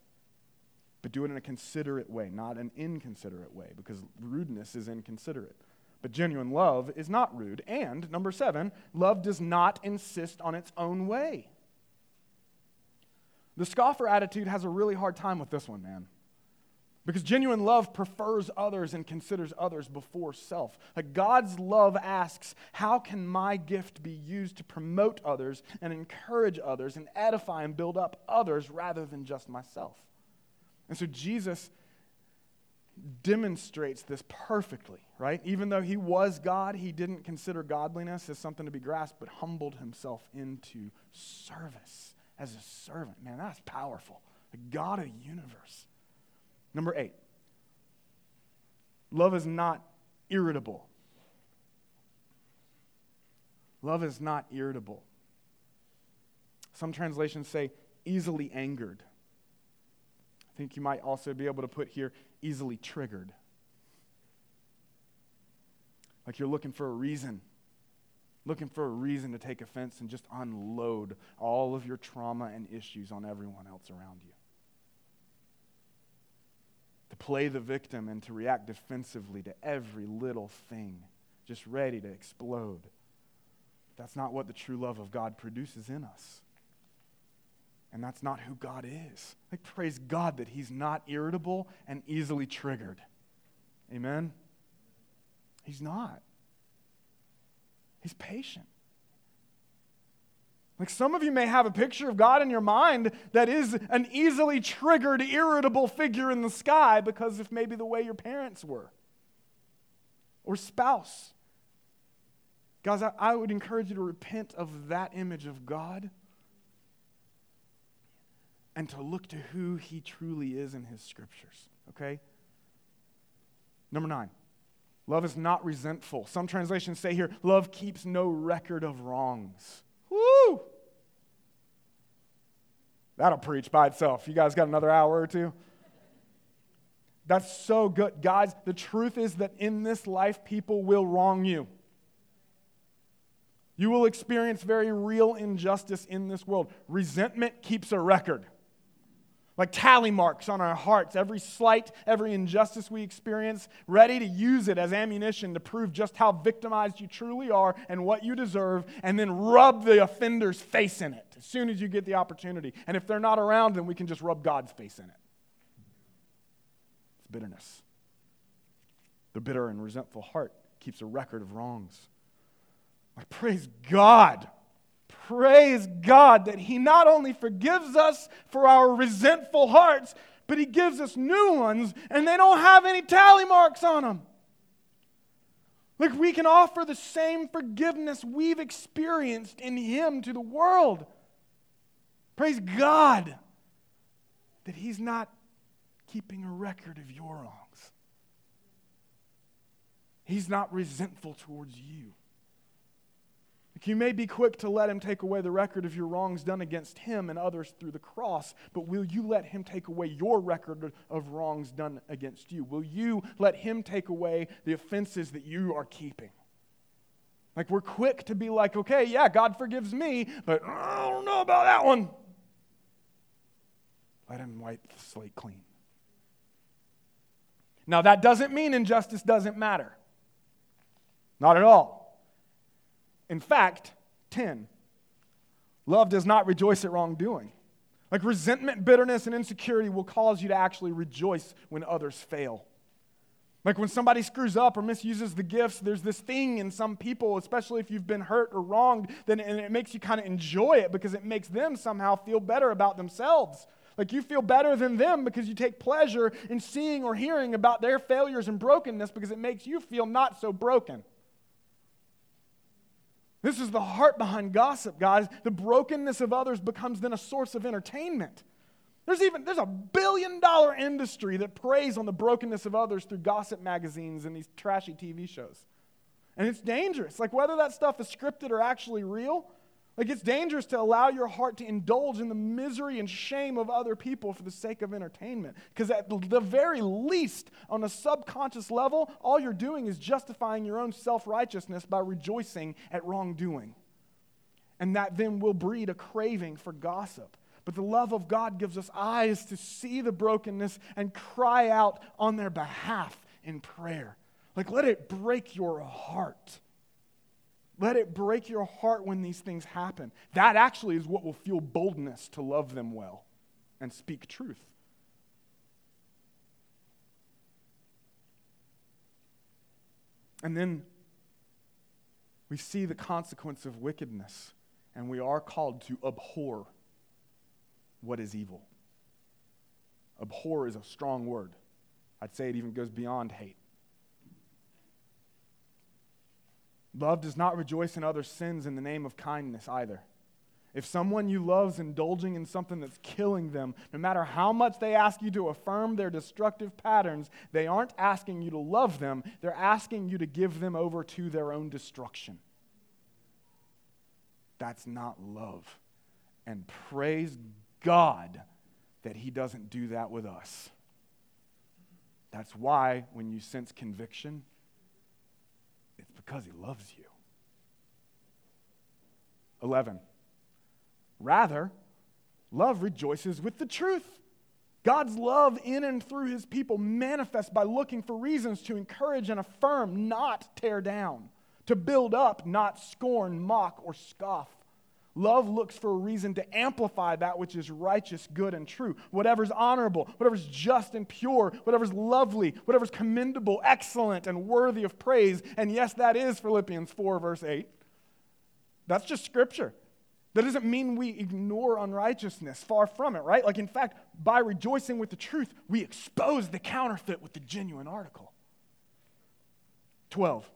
but do it in a considerate way, not an inconsiderate way, because rudeness is inconsiderate. But genuine love is not rude. And, number seven, love does not insist on its own way. The scoffer attitude has a really hard time with this one, man. Because genuine love prefers others and considers others before self. Like God's love asks, How can my gift be used to promote others and encourage others and edify and build up others rather than just myself? And so Jesus demonstrates this perfectly, right? Even though he was God, he didn't consider godliness as something to be grasped, but humbled himself into service as a servant. Man, that's powerful. The God of the universe. Number eight, love is not irritable. Love is not irritable. Some translations say easily angered. I think you might also be able to put here easily triggered. Like you're looking for a reason, looking for a reason to take offense and just unload all of your trauma and issues on everyone else around you. To play the victim and to react defensively to every little thing, just ready to explode. That's not what the true love of God produces in us. And that's not who God is. Like, praise God that He's not irritable and easily triggered. Amen? He's not. He's patient. Like some of you may have a picture of God in your mind that is an easily triggered, irritable figure in the sky because of maybe the way your parents were or spouse. Guys, I, I would encourage you to repent of that image of God and to look to who he truly is in his scriptures. Okay? Number nine, love is not resentful. Some translations say here, love keeps no record of wrongs. Woo! That'll preach by itself. You guys got another hour or two? That's so good. Guys, the truth is that in this life, people will wrong you. You will experience very real injustice in this world. Resentment keeps a record like tally marks on our hearts, every slight, every injustice we experience, ready to use it as ammunition to prove just how victimized you truly are and what you deserve, and then rub the offender's face in it as soon as you get the opportunity. And if they're not around, then we can just rub God's face in it. It's bitterness. The bitter and resentful heart keeps a record of wrongs. I praise God praise God that He not only forgives us for our resentful hearts, but He gives us new ones and they don't have any tally marks on them. Like we can offer the same forgiveness we've experienced in Him to the world. Praise God that He's not keeping a record of your wrongs. He's not resentful towards you. You may be quick to let him take away the record of your wrongs done against him and others through the cross, but will you let him take away your record of wrongs done against you? Will you let him take away the offenses that you are keeping? Like, we're quick to be like, okay, yeah, God forgives me, but I don't know about that one. Let him wipe the slate clean. Now, that doesn't mean injustice doesn't matter. Not at all. In fact, 10, love does not rejoice at wrongdoing. Like resentment, bitterness, and insecurity will cause you to actually rejoice when others fail. Like when somebody screws up or misuses the gifts, there's this thing in some people, especially if you've been hurt or wronged, then and it makes you kind of enjoy it because it makes them somehow feel better about themselves. Like you feel better than them because you take pleasure in seeing or hearing about their failures and brokenness because it makes you feel not so broken. This is the heart behind gossip, guys. The brokenness of others becomes then a source of entertainment. There's even there's a billion dollar industry that preys on the brokenness of others through gossip magazines and these trashy TV shows. And it's dangerous. Like whether that stuff is scripted or actually real, like it's dangerous to allow your heart to indulge in the misery and shame of other people for the sake of entertainment. Because at the very least, on a subconscious level, all you're doing is justifying your own self righteousness by rejoicing at wrongdoing. And that then will breed a craving for gossip. But the love of God gives us eyes to see the brokenness and cry out on their behalf in prayer. Like, let it break your heart. Let it break your heart when these things happen. That actually is what will fuel boldness to love them well and speak truth. And then we see the consequence of wickedness, and we are called to abhor what is evil. Abhor is a strong word. I'd say it even goes beyond hate. Love does not rejoice in other sins in the name of kindness either. If someone you love is indulging in something that's killing them, no matter how much they ask you to affirm their destructive patterns, they aren't asking you to love them, they're asking you to give them over to their own destruction. That's not love. And praise God that He doesn't do that with us. That's why when you sense conviction, because He loves you. 11. Rather, love rejoices with the truth. God's love in and through his people manifests by looking for reasons to encourage and affirm, not tear down, to build up, not scorn, mock, or scoff. Love looks for a reason to amplify that which is righteous, good, and true. Whatever's honorable, whatever's just and pure, whatever's lovely, whatever's commendable, excellent, and worthy of praise. And yes, that is Philippians 4, verse 8. That's just scripture. That doesn't mean we ignore unrighteousness. Far from it, right? Like, in fact, by rejoicing with the truth, we expose the counterfeit with the genuine article. 12.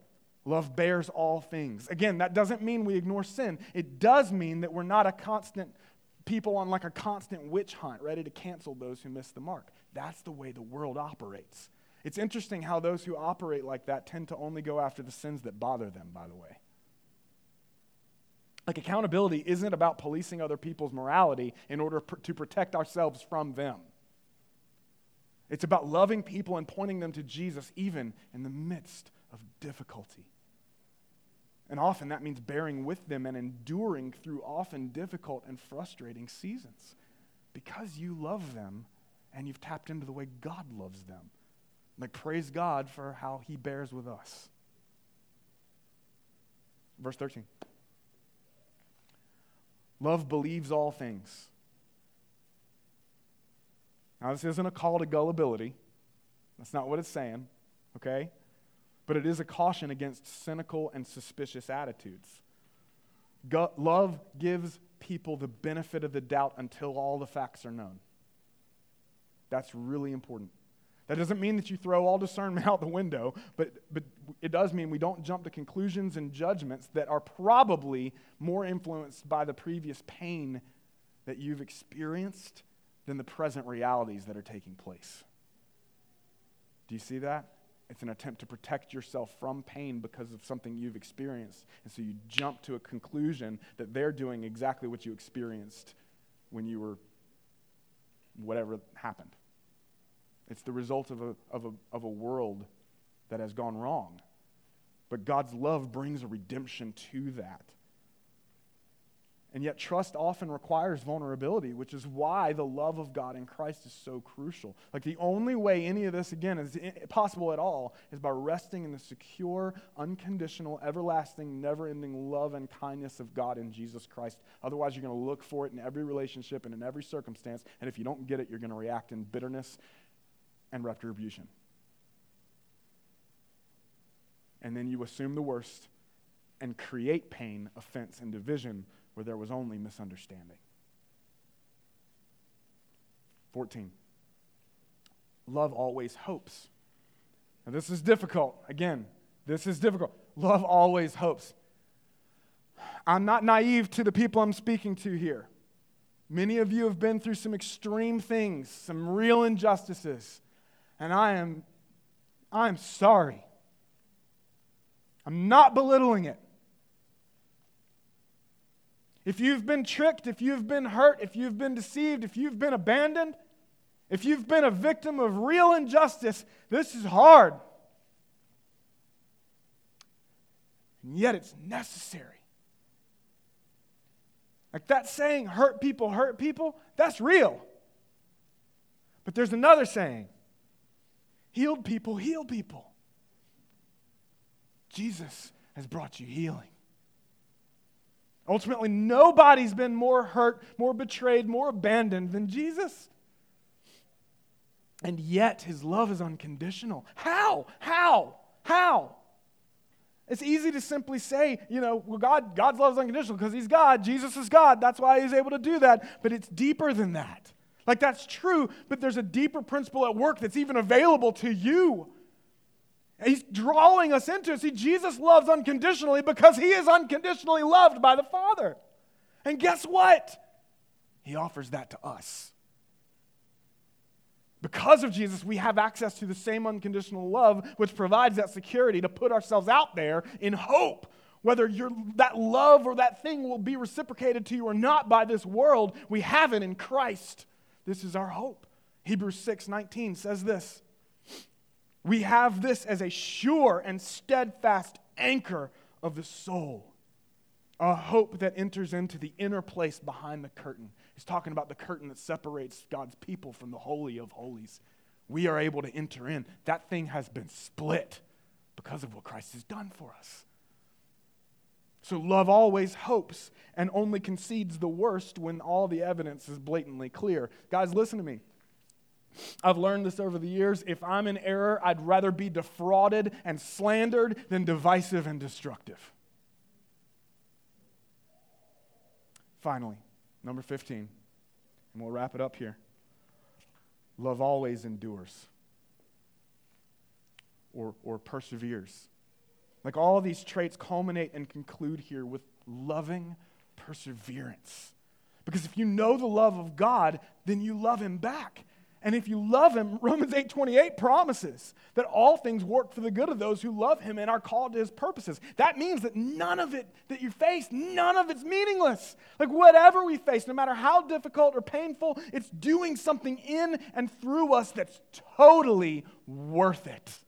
Love bears all things. Again, that doesn't mean we ignore sin. It does mean that we're not a constant people on like a constant witch hunt, ready to cancel those who miss the mark. That's the way the world operates. It's interesting how those who operate like that tend to only go after the sins that bother them, by the way. Like, accountability isn't about policing other people's morality in order to protect ourselves from them. It's about loving people and pointing them to Jesus even in the midst of difficulty. And often that means bearing with them and enduring through often difficult and frustrating seasons because you love them and you've tapped into the way God loves them. Like, praise God for how he bears with us. Verse 13 Love believes all things. Now, this isn't a call to gullibility. That's not what it's saying, okay? But it is a caution against cynical and suspicious attitudes. Go- love gives people the benefit of the doubt until all the facts are known. That's really important. That doesn't mean that you throw all discernment out the window, but, but it does mean we don't jump to conclusions and judgments that are probably more influenced by the previous pain that you've experienced than the present realities that are taking place. Do you see that? It's an attempt to protect yourself from pain because of something you've experienced. And so you jump to a conclusion that they're doing exactly what you experienced when you were, whatever happened. It's the result of a, of a, of a world that has gone wrong. But God's love brings a redemption to that. And yet, trust often requires vulnerability, which is why the love of God in Christ is so crucial. Like, the only way any of this, again, is possible at all is by resting in the secure, unconditional, everlasting, never ending love and kindness of God in Jesus Christ. Otherwise, you're going to look for it in every relationship and in every circumstance. And if you don't get it, you're going to react in bitterness and retribution. And then you assume the worst and create pain, offense, and division where there was only misunderstanding. 14. Love always hopes. Now, this is difficult. Again, this is difficult. Love always hopes. I'm not naive to the people I'm speaking to here. Many of you have been through some extreme things, some real injustices, and I am I am sorry. I'm not belittling it. If you've been tricked, if you've been hurt, if you've been deceived, if you've been abandoned, if you've been a victim of real injustice, this is hard. And yet it's necessary. Like that saying, hurt people, hurt people, that's real. But there's another saying healed people, heal people. Jesus has brought you healing. Ultimately, nobody's been more hurt, more betrayed, more abandoned than Jesus. And yet, his love is unconditional. How? How? How? It's easy to simply say, you know, well, God, God's love is unconditional because he's God. Jesus is God. That's why he's able to do that. But it's deeper than that. Like, that's true, but there's a deeper principle at work that's even available to you. He's drawing us into it. See, Jesus loves unconditionally because he is unconditionally loved by the Father. And guess what? He offers that to us. Because of Jesus, we have access to the same unconditional love, which provides that security to put ourselves out there in hope. Whether that love or that thing will be reciprocated to you or not by this world, we have it in Christ. This is our hope. Hebrews 6 19 says this we have this as a sure and steadfast anchor of the soul, a hope that enters into the inner place behind the curtain. He's talking about the curtain that separates God's people from the Holy of Holies. We are able to enter in. That thing has been split because of what Christ has done for us. So, love always hopes and only concedes the worst when all the evidence is blatantly clear. Guys, listen to me. I've learned this over the years. If I'm in error, I'd rather be defrauded and slandered than divisive and destructive. Finally, number 15, and we'll wrap it up here. Love always endures or, or perseveres. Like all these traits culminate and conclude here with loving perseverance. Because if you know the love of God, then you love Him back. And if you love him, Romans 8:28 promises that all things work for the good of those who love him and are called to his purposes. That means that none of it that you face, none of it's meaningless. Like whatever we face, no matter how difficult or painful, it's doing something in and through us that's totally worth it.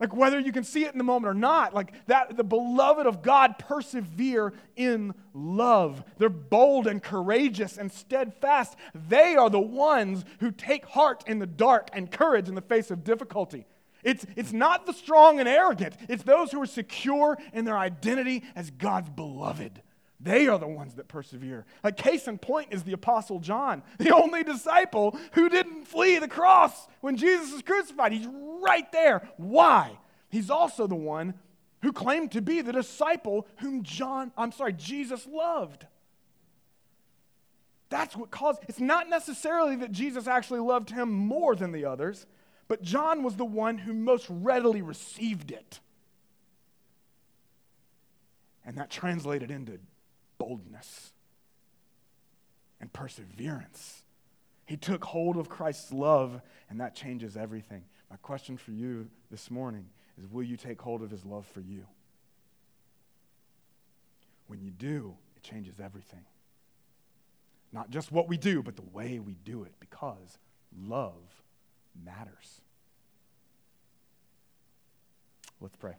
Like whether you can see it in the moment or not, like that the beloved of God persevere in love. They're bold and courageous and steadfast. They are the ones who take heart in the dark and courage in the face of difficulty. It's, it's not the strong and arrogant, it's those who are secure in their identity as God's beloved. They are the ones that persevere. Like, case in point is the Apostle John, the only disciple who didn't flee the cross when Jesus was crucified. He's right there. Why? He's also the one who claimed to be the disciple whom John, I'm sorry, Jesus loved. That's what caused it's not necessarily that Jesus actually loved him more than the others, but John was the one who most readily received it. And that translated into boldness and perseverance. He took hold of Christ's love, and that changes everything. My question for you this morning is will you take hold of his love for you? When you do, it changes everything. Not just what we do, but the way we do it, because love matters. Let's pray.